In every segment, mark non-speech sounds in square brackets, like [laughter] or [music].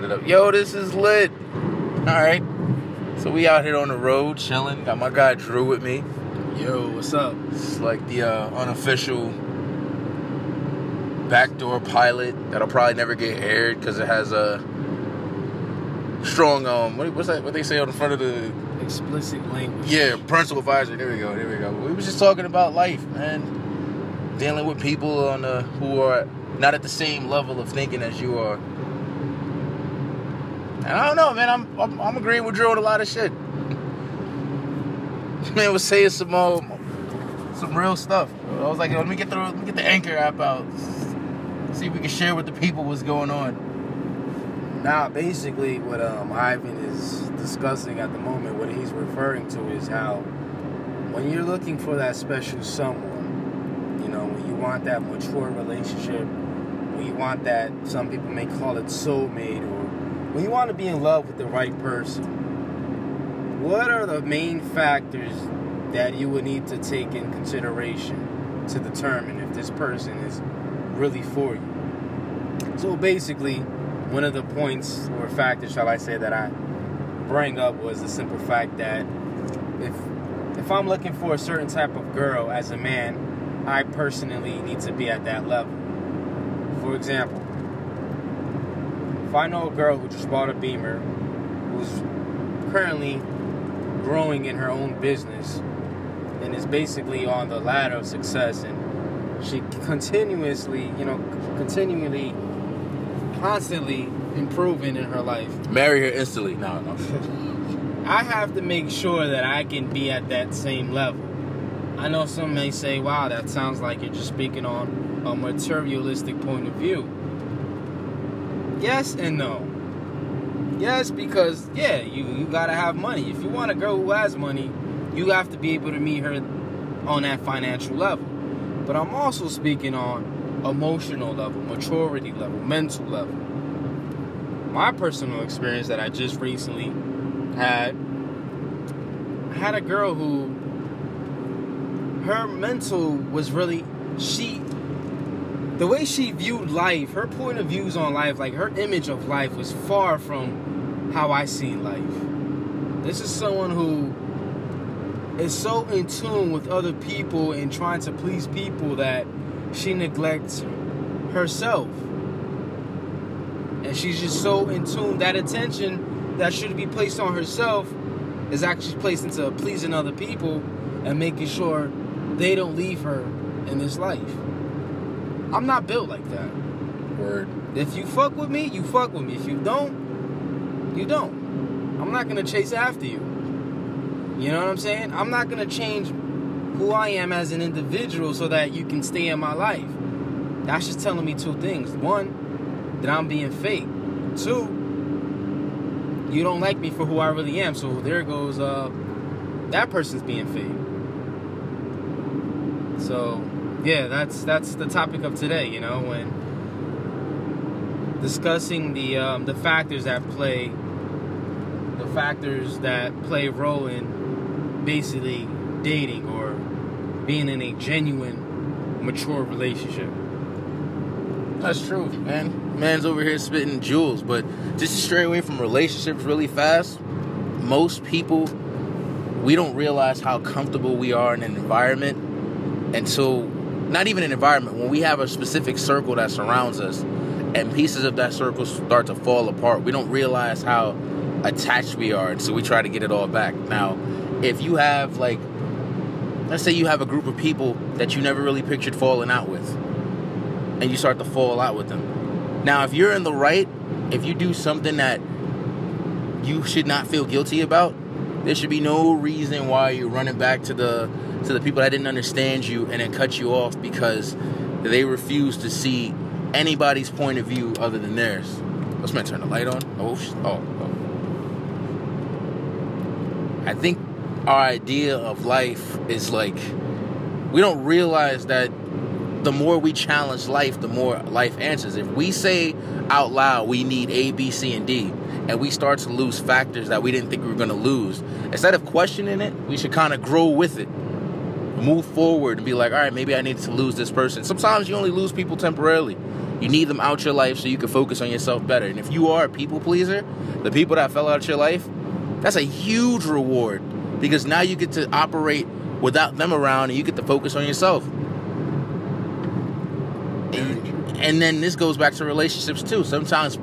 gotta it up. Yo, this is lit. All right. So we out here on the road chilling. Got my guy Drew with me. Yo, what's up? It's like the uh, unofficial backdoor pilot that'll probably never get aired because it has a strong um what, what's that what they say on the front of the Explicit language. yeah parental advisor. There we go. There we go. We was just talking about life, man. Dealing with people on the who are not at the same level of thinking as you are. And I don't know, man. I'm I'm, I'm agreeing with Drew on a lot of shit. [laughs] Man was saying some um, some real stuff. I was like, let me get the let me get the anchor app out. See if we can share with the people what's going on. Now, basically, what um, Ivan is discussing at the moment, what he's referring to is how when you're looking for that special someone, you know, when you want that mature relationship, when you want that, some people may call it soulmate, when you want to be in love with the right person, what are the main factors that you would need to take in consideration to determine if this person is really for you? So basically, one of the points or factors, shall I say, that I bring up was the simple fact that if if I'm looking for a certain type of girl as a man, I personally need to be at that level. For example, if I know a girl who just bought a Beamer, who's currently growing in her own business, and is basically on the ladder of success, and she continuously, you know, continually, constantly improving in her life, Marry her instantly. No, no. I have to make sure that I can be at that same level. I know some may say, wow, that sounds like you're just speaking on a materialistic point of view. Yes and no. Yes, because, yeah, you, you gotta have money. If you want a girl who has money, you have to be able to meet her on that financial level. But I'm also speaking on emotional level, maturity level, mental level. My personal experience that I just recently had I had a girl who her mental was really she the way she viewed life, her point of views on life, like her image of life was far from how I see life. This is someone who is so in tune with other people and trying to please people that she neglects herself. And she's just so in tune that attention that should be placed on herself is actually placed into pleasing other people and making sure they don't leave her in this life. I'm not built like that. Word. If you fuck with me, you fuck with me. If you don't, you don't. I'm not gonna chase after you. You know what I'm saying? I'm not gonna change who I am as an individual so that you can stay in my life. That's just telling me two things. One, that I'm being fake. Two, you don't like me for who I really am. So there goes uh that person's being fake. So yeah, that's that's the topic of today, you know, when discussing the um, the factors that play the factors that play a role in basically dating or being in a genuine mature relationship. That's true, man. Man's over here spitting jewels, but just to stray away from relationships really fast, most people we don't realize how comfortable we are in an environment until not even an environment. When we have a specific circle that surrounds us and pieces of that circle start to fall apart we don't realize how attached we are. And so we try to get it all back. Now if you have like let's say you have a group of people that you never really pictured falling out with and you start to fall out with them. Now if you're in the right if you do something that you should not feel guilty about there should be no reason why you're running back to the to the people that didn't understand you and then cut you off because they refuse to see anybody's point of view other than theirs. Let's man turn the light on. Oh, oh, oh. I think our idea of life is like we don't realize that the more we challenge life, the more life answers. If we say out loud we need A, B, C, and D, and we start to lose factors that we didn't think we were going to lose, instead of questioning it, we should kind of grow with it. Move forward and be like, all right, maybe I need to lose this person. Sometimes you only lose people temporarily. You need them out your life so you can focus on yourself better. And if you are a people pleaser, the people that fell out your life, that's a huge reward because now you get to operate without them around and you get to focus on yourself. And, and then this goes back to relationships too. Sometimes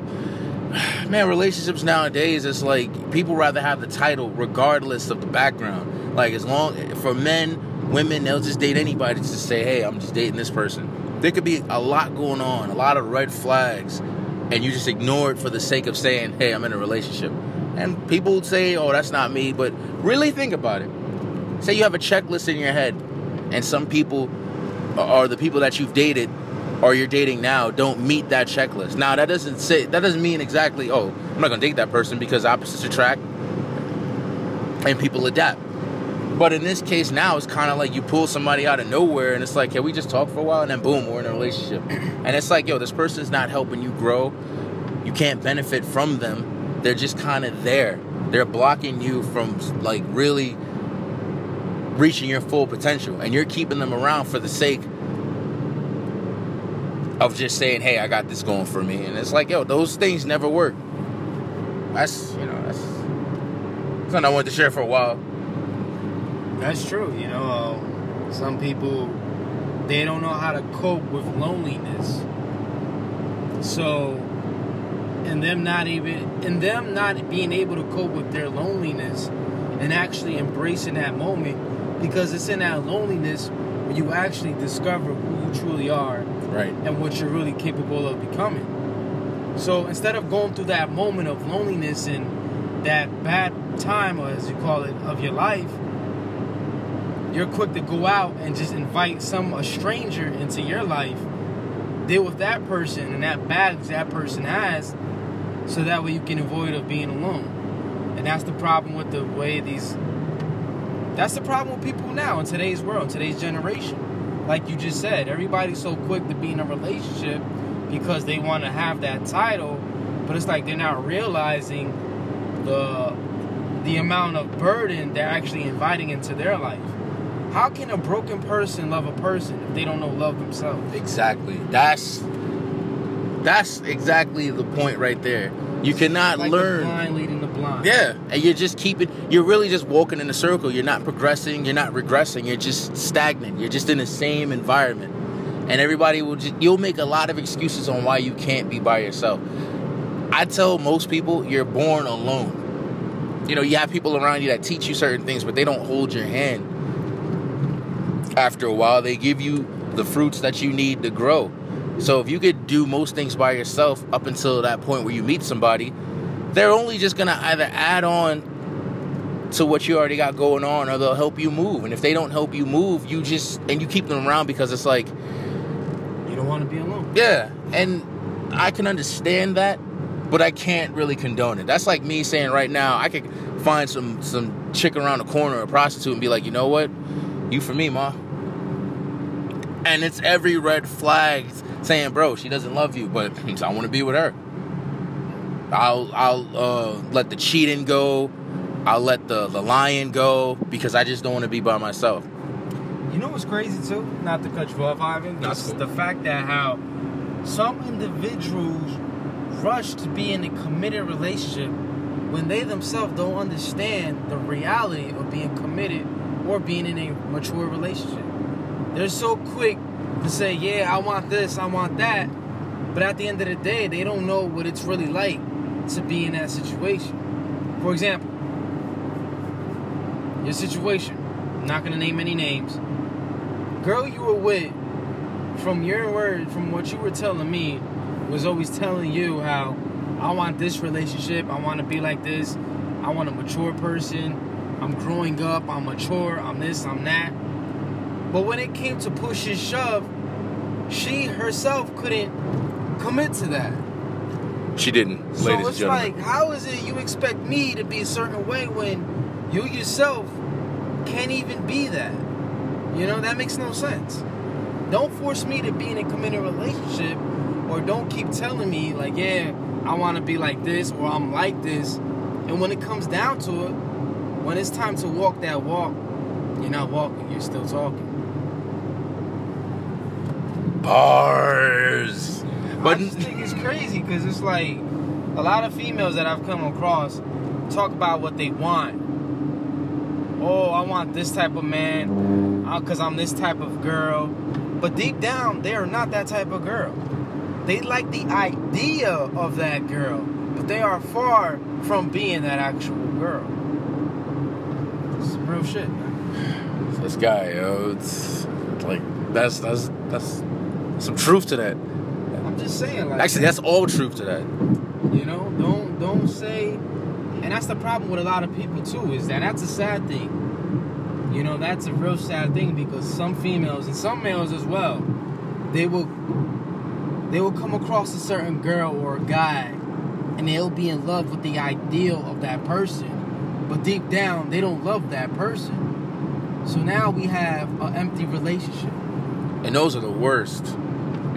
man, relationships nowadays, it's like people rather have the title regardless of the background. Like as long for men, women, they'll just date anybody to say, "Hey, I'm just dating this person." There could be a lot going on, a lot of red flags, and you just ignore it for the sake of saying, "Hey, I'm in a relationship." And people say, "Oh, that's not me," but really think about it. Say you have a checklist in your head, and some people are the people that you've dated or you're dating now don't meet that checklist. Now that doesn't say that doesn't mean exactly, oh, I'm not gonna date that person because opposites attract and people adapt. But in this case now it's kinda like you pull somebody out of nowhere and it's like, can we just talk for a while and then boom, we're in a relationship. [clears throat] And it's like, yo, this person's not helping you grow. You can't benefit from them. They're just kinda there. They're blocking you from like really reaching your full potential. And you're keeping them around for the sake of just saying, "Hey, I got this going for me," and it's like, yo, those things never work. That's you know, that's something I wanted to share for a while. That's true. You know, uh, some people they don't know how to cope with loneliness. So, in them not even in them not being able to cope with their loneliness and actually embracing that moment because it's in that loneliness when you actually discover who you truly are Right. and what you're really capable of becoming. So instead of going through that moment of loneliness and that bad time, or as you call it, of your life, you're quick to go out and just invite some a stranger into your life, deal with that person and that baggage that person has, so that way you can avoid of being alone. And that's the problem with the way these. That's the problem with people now in today's world, today's generation like you just said, everybody's so quick to be in a relationship because they want to have that title, but it's like they're not realizing the the amount of burden they're actually inviting into their life. How can a broken person love a person if they don't know love themselves? Exactly. That's that's exactly the point right there. You cannot like learn. The blind leading the blind. Yeah, and you're just keeping. You're really just walking in a circle. You're not progressing. You're not regressing. You're just stagnant. You're just in the same environment, and everybody will. Just, you'll make a lot of excuses on why you can't be by yourself. I tell most people you're born alone. You know, you have people around you that teach you certain things, but they don't hold your hand. After a while, they give you the fruits that you need to grow. So if you could do most things by yourself up until that point where you meet somebody, they're only just gonna either add on to what you already got going on or they'll help you move. And if they don't help you move, you just and you keep them around because it's like, You don't want to be alone. yeah. And I can understand that, but I can't really condone it. That's like me saying right now, I could find some some chick around the corner, a prostitute, and be like, you know what? You for me, ma. And it's every red flag saying, bro, she doesn't love you, but [laughs] I want to be with her. I'll I'll uh, let the cheating go. I'll let the the lying go because I just don't want to be by myself. You know what's crazy too? Not to cut you off, Ivan. Not Just cool. the fact that how some individuals rush to be in a committed relationship when they themselves don't understand the reality of being committed or being in a mature relationship. They're so quick to say, "Yeah, I want this, I want that," but at the end of the day, they don't know what it's really like to be in that situation. For example, your situation. I'm not gonna name any names girl you were with, from your word, from what you were telling me, was always telling you how I want this relationship, I want to be like this, I want a mature person, I'm growing up, I'm mature, I'm this, I'm that. But when it came to push and shove, she herself couldn't commit to that. She didn't, So ladies and it's gentlemen. like, how is it you expect me to be a certain way when you yourself can't even be that? You know, that makes no sense. Don't force me to be in a committed relationship or don't keep telling me, like, yeah, I want to be like this or I'm like this. And when it comes down to it, when it's time to walk that walk, you're not walking, you're still talking. Bars. But I just think it's crazy because it's like a lot of females that I've come across talk about what they want. Oh, I want this type of man uh, because I'm this type of girl. But deep down, they are not that type of girl. They like the idea of that girl, but they are far from being that actual girl. It's some real shit, man. this guy, yo, it's like that's that's that's some truth to that. Just saying, like, Actually, that's all truth to that. You know, don't don't say, and that's the problem with a lot of people too. Is that that's a sad thing. You know, that's a real sad thing because some females and some males as well, they will they will come across a certain girl or a guy, and they'll be in love with the ideal of that person, but deep down they don't love that person. So now we have an empty relationship. And those are the worst.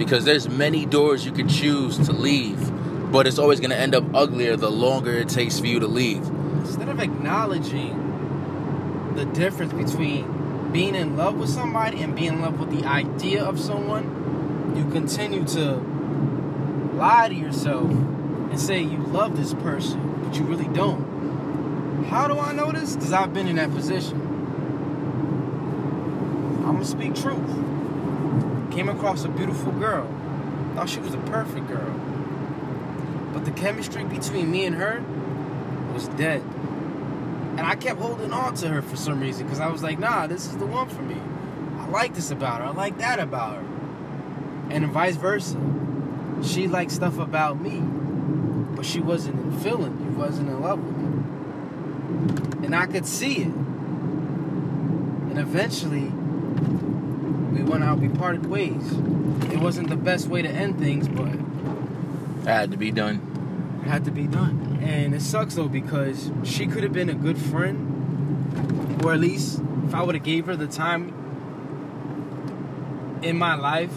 Because there's many doors you can choose to leave, but it's always gonna end up uglier the longer it takes for you to leave. instead of acknowledging the difference between being in love with somebody and being in love with the idea of someone, you continue to lie to yourself and say you love this person, but you really don't. How do I know this? Because I've been in that position. I'm gonna speak truth. Came across a beautiful girl. Thought she was a perfect girl. But the chemistry between me and her was dead. And I kept holding on to her for some reason because I was like, nah, this is the one for me. I like this about her. I like that about her. And vice versa. She liked stuff about me, but she wasn't in feeling me, wasn't in love with me. And I could see it. And eventually, we went out, we parted ways. It wasn't the best way to end things, but It had to be done. it had to be done. And it sucks though because she could have been a good friend, or at least if I would have gave her the time in my life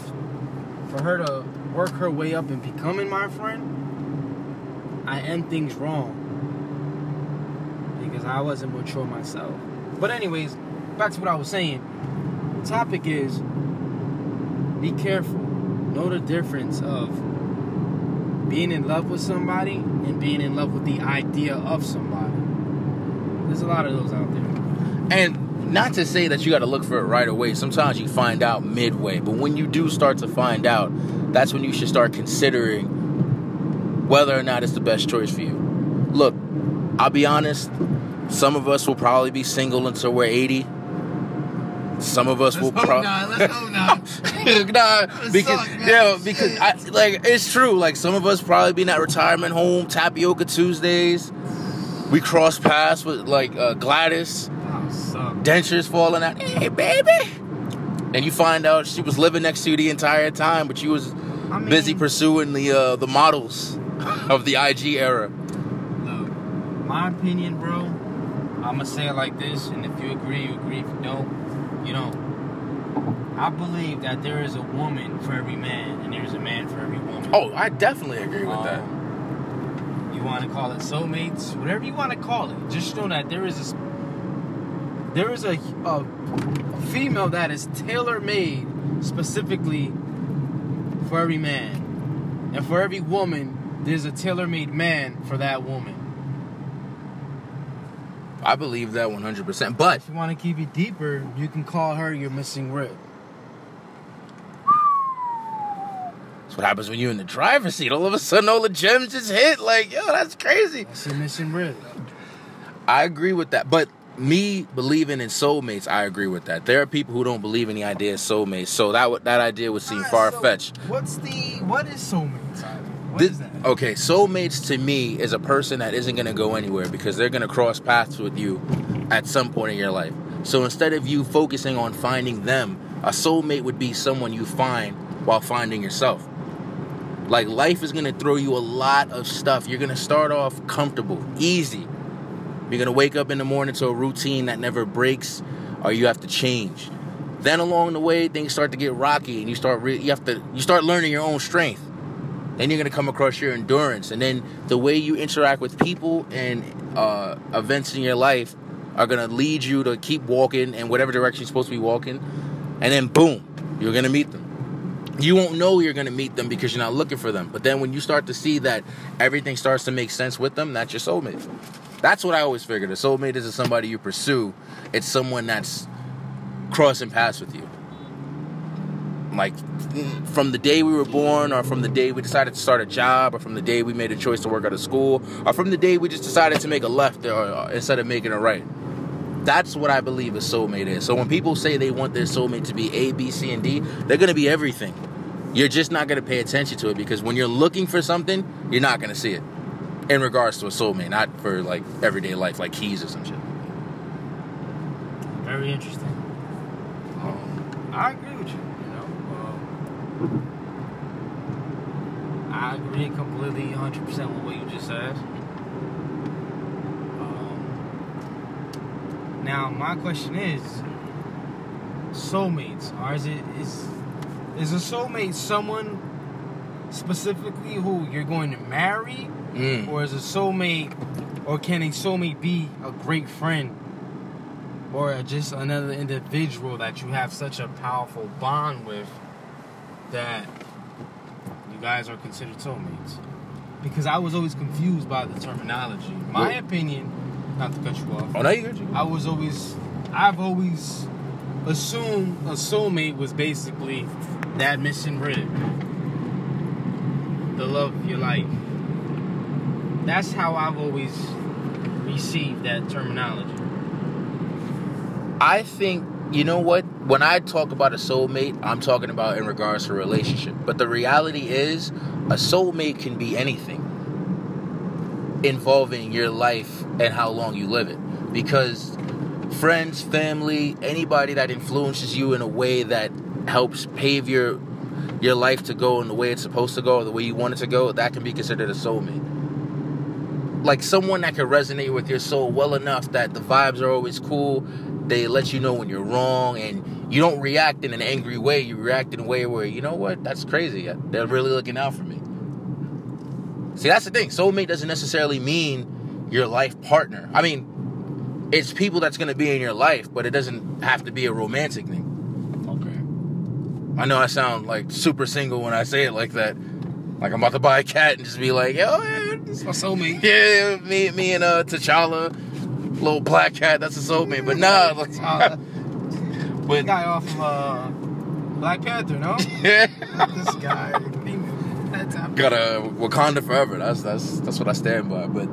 for her to work her way up and becoming my friend, I end things wrong because I wasn't mature myself. But anyways, back to what I was saying. Topic is be careful. Know the difference of being in love with somebody and being in love with the idea of somebody. There's a lot of those out there. And not to say that you got to look for it right away. Sometimes you find out midway. But when you do start to find out, that's when you should start considering whether or not it's the best choice for you. Look, I'll be honest. Some of us will probably be single until we're 80. Some of us will probably. let's go now. [laughs] nah, because suck, yeah, because I, like it's true. Like some of us probably be in that retirement home, tapioca Tuesdays. We cross paths with like uh, Gladys, Oh, suck. dentures falling out. Hey, baby. And you find out she was living next to you the entire time, but you was I mean, busy pursuing the uh, the models of the IG era. Look, my opinion, bro. I'm gonna say it like this, and if you agree, you agree. If you don't, you don't. I believe that there is a woman for every man, and there's a man for every woman. Oh, I definitely agree with that. Um, You want to call it soulmates, whatever you want to call it. Just know that there is a there is a, a, a female that is tailor made specifically for every man, and for every woman, there's a tailor made man for that woman. I believe that 100%. But If you want to keep it deeper, you can call her your missing rib. that's what happens when you're in the driver's seat. All of a sudden, all the gems just hit. Like, yo, that's crazy. That's your missing rib. I agree with that. But me believing in soulmates, I agree with that. There are people who don't believe in the idea of soulmates, so that would that idea would seem far so fetched. What's the what is soulmates? This- okay, soulmates to me is a person that isn't gonna go anywhere because they're gonna cross paths with you at some point in your life. So instead of you focusing on finding them, a soulmate would be someone you find while finding yourself. Like life is gonna throw you a lot of stuff. You're gonna start off comfortable, easy. You're gonna wake up in the morning to a routine that never breaks, or you have to change. Then along the way, things start to get rocky, and you start re- you have to you start learning your own strength. Then you're gonna come across your endurance, and then the way you interact with people and uh, events in your life are gonna lead you to keep walking in whatever direction you're supposed to be walking, and then boom, you're gonna meet them. you won't know you're gonna meet them because you're not looking for them. But then when you start to see that everything starts to make sense with them, that's your soulmate. That's what I always figured. A soulmate isn't somebody you pursue; it's someone that's crossing paths with you. Like from the day we were born, or from the day we decided to start a job, or from the day we made a choice to work at a school, or from the day we just decided to make a left or, or instead of making a right. That's what I believe a soulmate is. So when people say they want their soulmate to be A, B, C, and D, they're going to be everything. You're just not going to pay attention to it because when you're looking for something, you're not going to see it. In regards to a soulmate, not for like everyday life, like keys or some shit. Very interesting. Um, I agree with you. You know, um, I agree completely, 100 percent with what you just said. Um, now, my question is, soulmates, or is it is is a soulmate someone specifically who you're going to marry, Mm. or is a soulmate, or can a soulmate be a great friend? or just another individual that you have such a powerful bond with that you guys are considered soulmates. Because I was always confused by the terminology. My opinion, not to cut you off. Oh, no, you good. you good. I was always, I've always assumed a soulmate was basically that missing rib, the love of your life. That's how I've always received that terminology. I think you know what? When I talk about a soulmate, I'm talking about in regards to relationship. But the reality is, a soulmate can be anything involving your life and how long you live it. Because friends, family, anybody that influences you in a way that helps pave your your life to go in the way it's supposed to go or the way you want it to go, that can be considered a soulmate. Like someone that can resonate with your soul well enough that the vibes are always cool, they let you know when you're wrong and you don't react in an angry way you react in a way where you know what that's crazy. They're really looking out for me. See that's the thing. Soulmate doesn't necessarily mean your life partner. I mean it's people that's going to be in your life but it doesn't have to be a romantic thing. Okay. i know i sound like super single when i say it like that. Like i'm about to buy a cat and just be like yo yeah, It's my soulmate. yeah me, me and uh t'challa little black cat that's a soulmate but nah like, [laughs] But guy off of uh, Black Panther, no? yeah [laughs] this guy. Got a Wakanda forever. That's that's that's what I stand by. But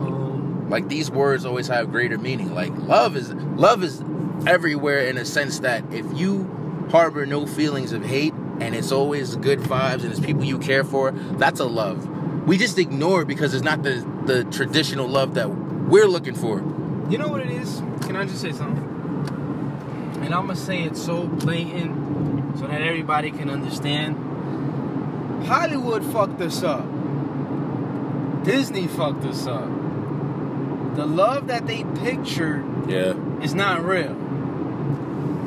Um, like these words always have greater meaning. Like love is love is everywhere in a sense that if you harbor no feelings of hate and it's always good vibes and it's people you care for, that's a love. We just ignore it because it's not the the traditional love that we're looking for. you know what it is? Can I just say something? And I'm gonna say it so blatant so that everybody can understand. Hollywood fucked us up. Disney fucked us up. The love that they pictured Yeah. is not real.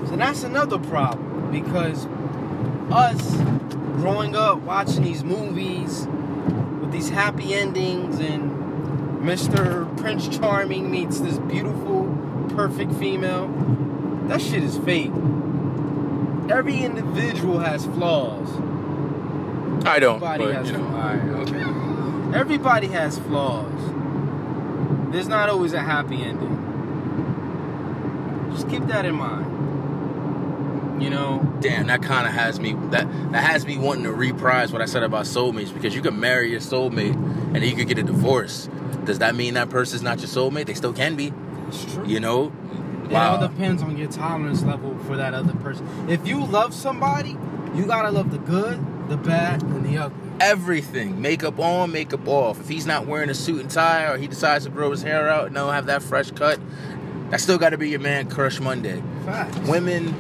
So that's another problem because us growing up watching these movies with these happy endings and Mr. Prince Charming meets this beautiful, perfect female, that shit is fake. Every individual has flaws. I don't. Everybody but, has you know. flaws. Okay. Everybody has flaws. There's not always a happy ending. Just keep that in mind. You know, Damn, that kind of has me that that has me wanting to reprise what I said about soulmates because you can marry your soulmate and you could get a divorce. Does that mean that person's not your soulmate? They still can be, it's true. you know. It all depends on your tolerance level for that other person. If you love somebody, you gotta love the good, the bad, and the ugly. Everything, makeup on, makeup off. If he's not wearing a suit and tie or he decides to grow his hair out and don't have that fresh cut, that still got to be your man crush Monday. Facts. Women,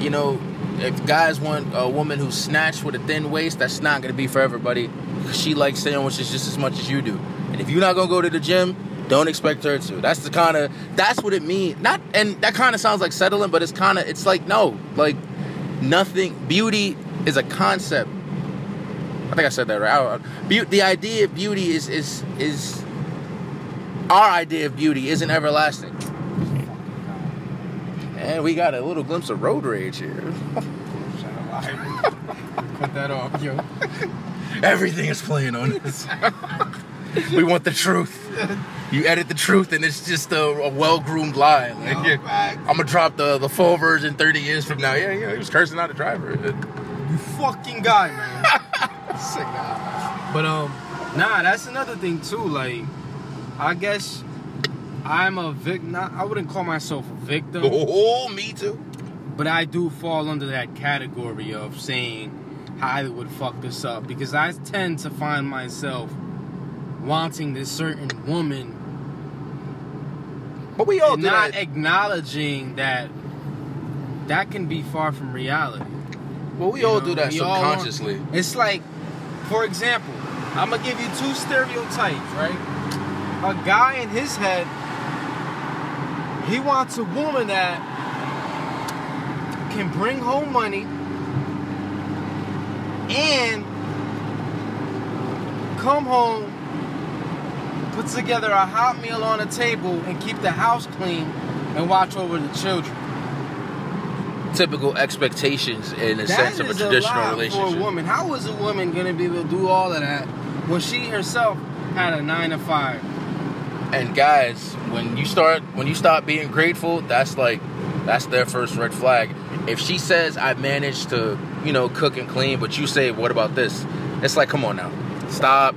you know, if guys want a woman who's snatched with a thin waist, that's not gonna be for everybody. She likes sandwiches just as much as you do. And if you're not gonna go to the gym, don't expect her to. That's the kind of that's what it means. Not and that kind of sounds like settling, but it's kind of it's like no, like nothing. Beauty is a concept. I think I said that right. I- Beau- the idea of beauty is is is our idea of beauty isn't everlasting. And we got a little glimpse of road rage here. [laughs] Cut that off, yo. Everything is playing on this. [laughs] we want the truth. [laughs] You edit the truth, and it's just a, a well-groomed lie. Like, Yo, facts. I'm gonna drop the the full version 30 years from now. Yeah, yeah, he was cursing out the driver. [laughs] You fucking guy, man. [laughs] Sick guy. But um, nah, that's another thing too. Like, I guess I'm a victim. I wouldn't call myself a victim, Oh, me too. but I do fall under that category of saying Hollywood fucked us up because I tend to find myself wanting this certain woman But we all not that. acknowledging that that can be far from reality. Well, we You all know, do that we all want- subconsciously. It's like, for example, I'm gonna give you two stereotypes, right? A guy in his head, he wants a woman that can bring home money and come home, put together a hot meal on the table, and keep the house clean and watch over the children. Typical expectations in the That sense of a traditional lot relationship. For a woman, how is a woman gonna be able to do all of that when she herself had a nine to five? And guys, when you start when you stop being grateful, that's like that's their first red flag. If she says I managed to, you know, cook and clean, but you say, "What about this?" It's like, "Come on now. Stop.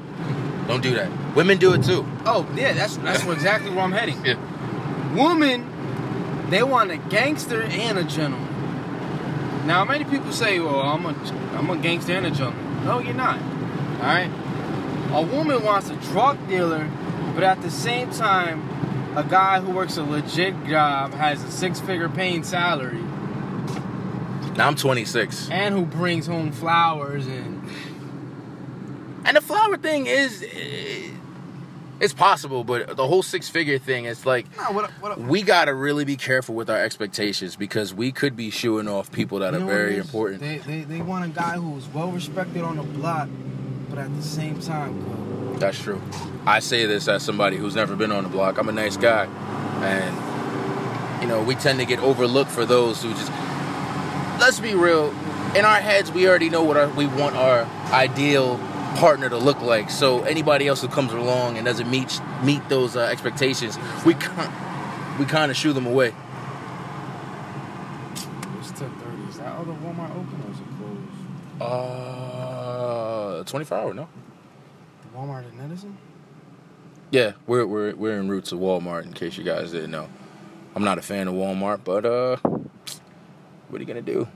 Don't do that." Women do it too. Oh yeah, that's that's exactly where I'm heading. Yeah. Woman, they want a gangster and a gentleman. Now many people say, "Well, I'm a I'm a gangster and a gentleman." No, you're not. All right. A woman wants a drug dealer, but at the same time, a guy who works a legit job has a six-figure paying salary Now I'm 26. and who brings home flowers and And the flower thing is eh, it's possible, but the whole six figure thing it's like no, what, what, we got to really be careful with our expectations because we could be shooing off people that You are know what it very important. They, they, they want a guy who's well respected on the block, but at the same time, cool. That's true. I say this as somebody who's never been on the block. I'm a nice guy. And, you know, we tend to get overlooked for those who just. Let's be real. In our heads, we already know what our, we want our ideal partner to look like. So anybody else who comes along and doesn't meet meet those uh, expectations, we kind we kind of shoo them away. It's 10:30. Is that other Walmart open or is it closed? Uh, 24 hour, no? The Walmart in Edison? Yeah, we're we're we're en route to Walmart. In case you guys didn't know, I'm not a fan of Walmart, but uh, what are you gonna do?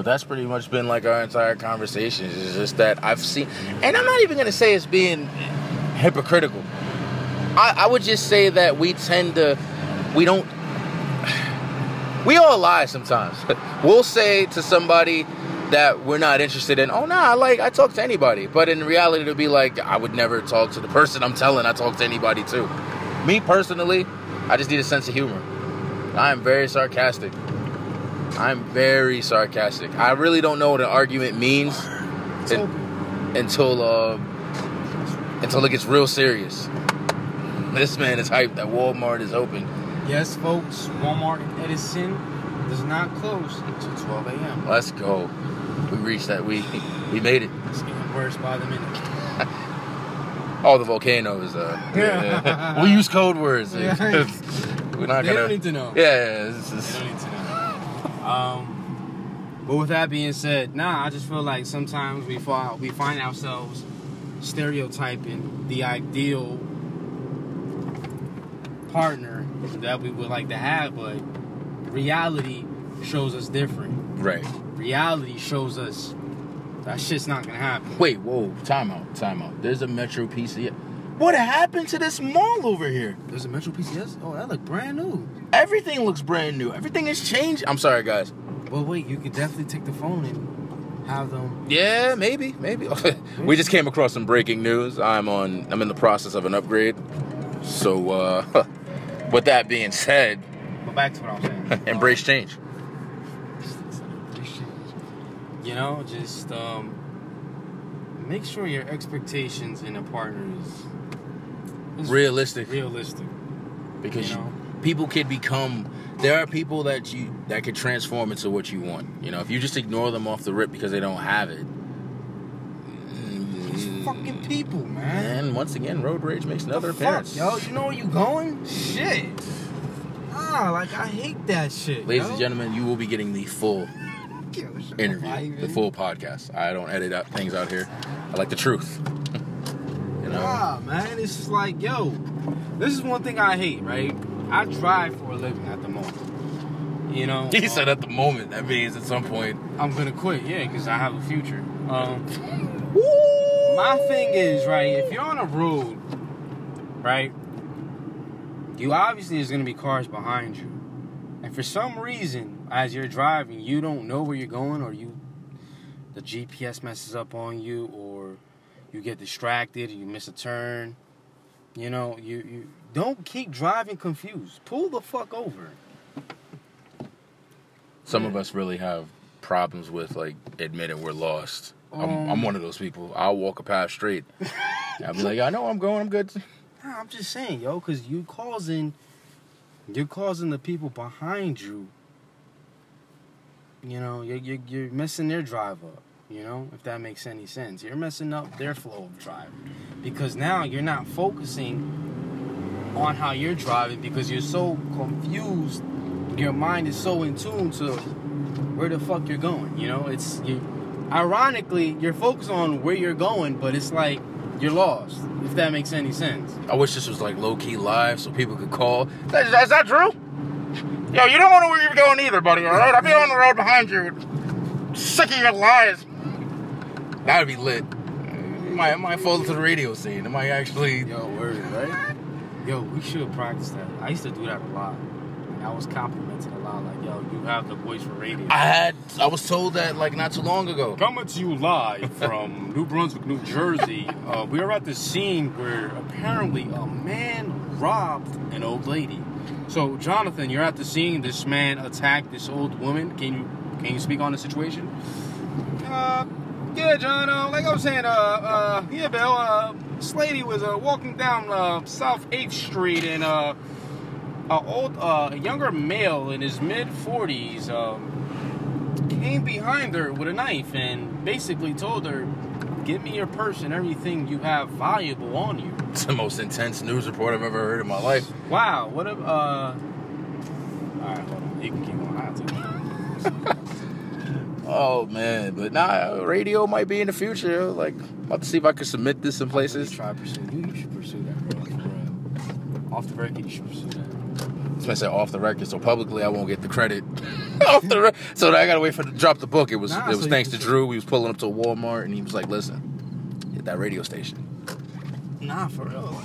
But that's pretty much been like our entire conversation. It's just that I've seen, and I'm not even gonna say it's being hypocritical. I, I would just say that we tend to, we don't [sighs] we all lie sometimes. [laughs] we'll say to somebody that we're not interested in, oh, nah, I like, I talk to anybody. But in reality, it'll be like, I would never talk to the person I'm telling I talk to anybody to. Me personally, I just need a sense of humor. I am very sarcastic. I'm very sarcastic. I really don't know what an argument means until uh, until it gets real serious. This man is hyped that Walmart is open. Yes, folks, Walmart in Edison does not close until 12 a.m. Let's go. We reached that. We we made it. It's getting worse by the minute. [laughs] All the volcanoes. Uh, [laughs] Yeah. we use code words. [laughs] Yeah. We're not They gonna. don't need to know. Yeah, yeah, this They is- don't need to know. Um, but with that being said, nah, I just feel like sometimes we fall, we find ourselves stereotyping the ideal partner that we would like to have, but reality shows us different. right. Reality shows us that shit's not gonna happen. Wait, whoa, time out, time out. There's a Metro PCS. What happened to this mall over here? There's a Metro PCS. Oh, that look brand new. Everything looks brand new. Everything has changed. I'm sorry, guys. Well, wait, you could definitely take the phone and have them. Yeah, maybe, maybe. [laughs] we just came across some breaking news. I'm on. I'm in the process of an upgrade. So, uh, [laughs] with that being said, But back to what I was saying. [laughs] embrace change. You know, just um, make sure your expectations in a partner is, is Realistic. realistic. because You you people can become there are people that you that could transform into what you want you know if you just ignore them off the rip because they don't have it These fucking people, man. and once again road rage makes another fuck, appearance yo, you know where you going? Shit. Ah, like I hate that shit. ladies yo. and gentlemen you will be getting the full Yo, shut up, interview the full podcast i don't edit out things out here i like the truth you know Nah, man, it's just like, yo, this is one thing I hate, right? I drive for a living at the moment. You know, he uh, said at the moment that means at some point I'm gonna quit, yeah, because I have a future. Um, [laughs] my thing is, right, if you're on a road, right, you obviously there's gonna be cars behind you, and for some reason, as you're driving, you don't know where you're going, or you, the GPS messes up on you, or you get distracted, you miss a turn. You know, you you don't keep driving confused. Pull the fuck over. some of us really have problems with like admitting we're lost I'm, Um, I'm one of those people i'll walk a path straight [laughs] i'll be like i know i'm going i'm good Nah, I'm just saying, yo, because you causing, you're causing the people behind you. You know, you're, you're you're messing their drive up. You know, if that makes any sense, you're messing up their flow of driving because now you're not focusing on how you're driving because you're so confused. Your mind is so in tune to where the fuck you're going. You know, it's you. Ironically, you're focused on where you're going, but it's like you're lost. If that makes any sense. I wish this was like low key live so people could call. Is, is that true? Yo, you don't know where you're going either, buddy. All right, I'll be on the road behind you. Sick of your lies. That'd be lit. It might, it might fall into the radio scene. It might actually. Yo, word, right? Yo, we should practice that. I used to do that a lot. And I was complimented a lot. Like, yo, you have the voice for radio. I had. I was told that like not too long ago. Coming to you live from [laughs] New Brunswick, New Jersey. Uh, we are at the scene where apparently a man robbed an old lady. So, Jonathan, you're at the scene. This man attacked this old woman. Can you can you speak on the situation? Uh, yeah, John. Uh, like I was saying, uh, uh, yeah, Bill. Uh, this lady was uh, walking down uh, South Eighth Street, and uh, a old, uh, a younger male in his mid forties um, came behind her with a knife and basically told her, "Give me your purse and everything you have valuable on you." [laughs] It's the most intense news report I've ever heard in my life. Wow. What a. Uh... All right, hold on. You can keep going. [laughs] I'll take it. Oh man, but nah, radio might be in the future. Like, I'm about to see if I can submit this in places. Try to pursue. You, you should pursue that, bro. Off the record, you should pursue that. Why I said off the record, so publicly I won't get the credit. [laughs] off the re- so I gotta wait for the drop the book. It was Nah, it was so thanks to Drew. We was pulling up to a Walmart and he was like, "Listen, hit that radio station." Nah, for real.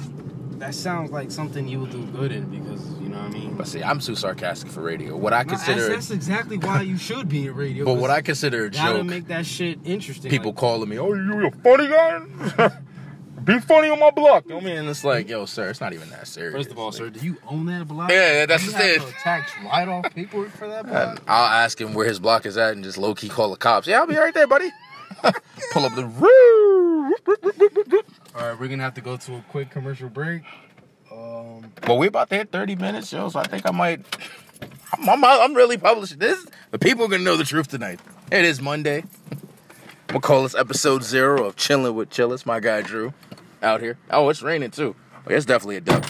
That sounds like something you would do good in because you know what I mean. But see, I'm too sarcastic for radio. What I Nah, consider, that's, that's exactly why you should be in radio. but what I consider a gotta joke, make that shit interesting. people like, calling me, "Oh, you a funny guy? [laughs] be funny on my block." You I mean? It's like, yo, sir, it's not even that serious. First of all, Like, sir, do you own that block? Yeah, yeah, that's you just have it. tax write off people for that And block. I'll ask him where his block is at and just low key call the cops. Yeah, I'll be right there, buddy. [laughs] Pull up the roof. All right, we're gonna have to go to a quick commercial break. Um, Well, we're about to hit 30 minutes, yo, so I think I might. I'm, I'm, I'm really publishing this. The people are to know the truth tonight. It is Monday. I'm to call this episode zero of Chilling with Chillest. My guy Drew out here. Oh, it's raining too. It's definitely a dub.